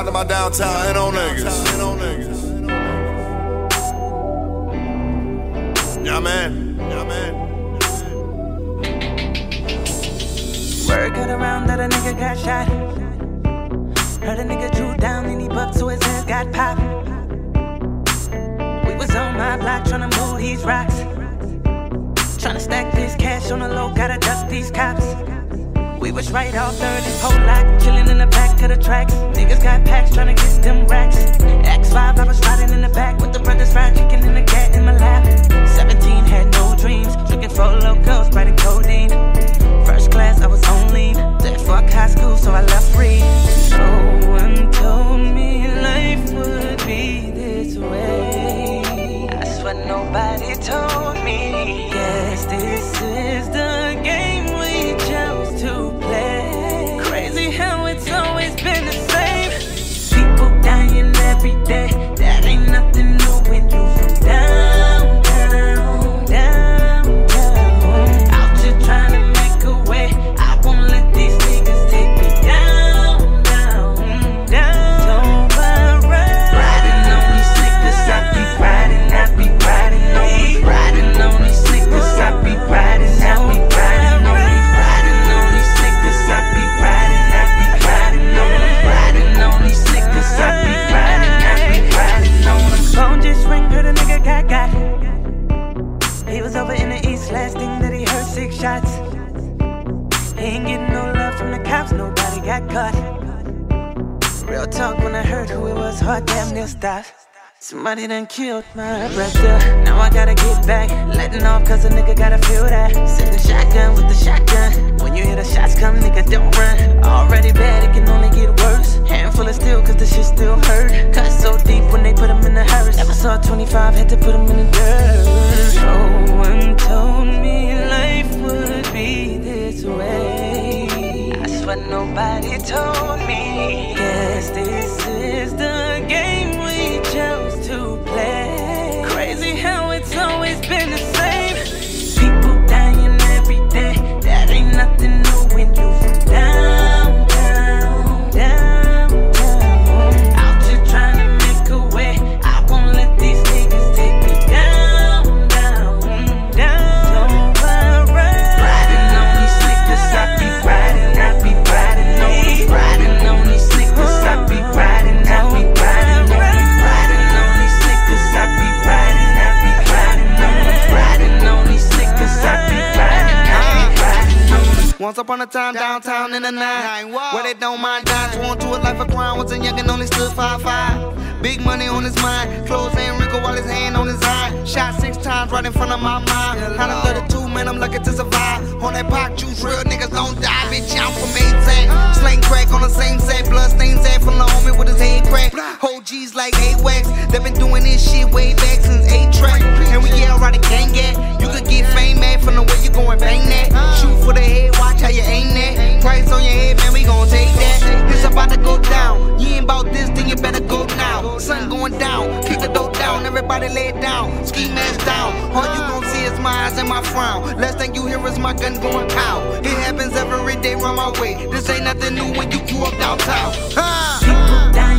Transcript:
Out to my downtown and on niggas. Yeah, man. Yeah, man. Word got around that a nigga got shot. Heard a nigga drew down and he bucked so his head got popped. We was on my block tryna move these rocks. Tryna stack this cash on the low, gotta dust these cops. We was right off third and whole lot, chillin' in the back of the tracks. Niggas got packs tryna get them racks. X5, I was riding in the back with the brothers fried chicken and the cat in my lap. 17 had no dreams, drinking Four Lokos, writing codeine. First class, I was on lean. Fuck high school, so I left free. No one told me life would be this way. I swear nobody told me. Yes, this is the every day. Got. Real talk when I heard who it was, hard damn near stopped. Somebody done killed my brother. Now I gotta get back. Letting off cause a nigga gotta feel that. The shotgun with the shotgun. When you hear the shots come, nigga, don't run. Already bad, it can only get worse. Handful of steel cause the shit still hurt. Cut so deep when they put him in the hearse. Never saw 25, had to put him nobody Once upon a time downtown in the nine, where they don't mind dying. Sworn to a life of crime, was a young and only stood five five. Big money on his mind, clothes and wrinkle while his hand on his eye. Shot six times right in front of my mind. Had a 32, man, I'm lucky to survive. On that pop juice, real niggas don't die, bitch. I'm from 18. Slang crack on the same set, blood stains at from the homie with his head crack. Whole G's like A-Wax, they been doing this shit way back down. Ski mask down, all you gon' see is my eyes and my frown. Last thing you hear is my gun going cow. It happens every day, run my way. This ain't nothing new when you grew up downtown.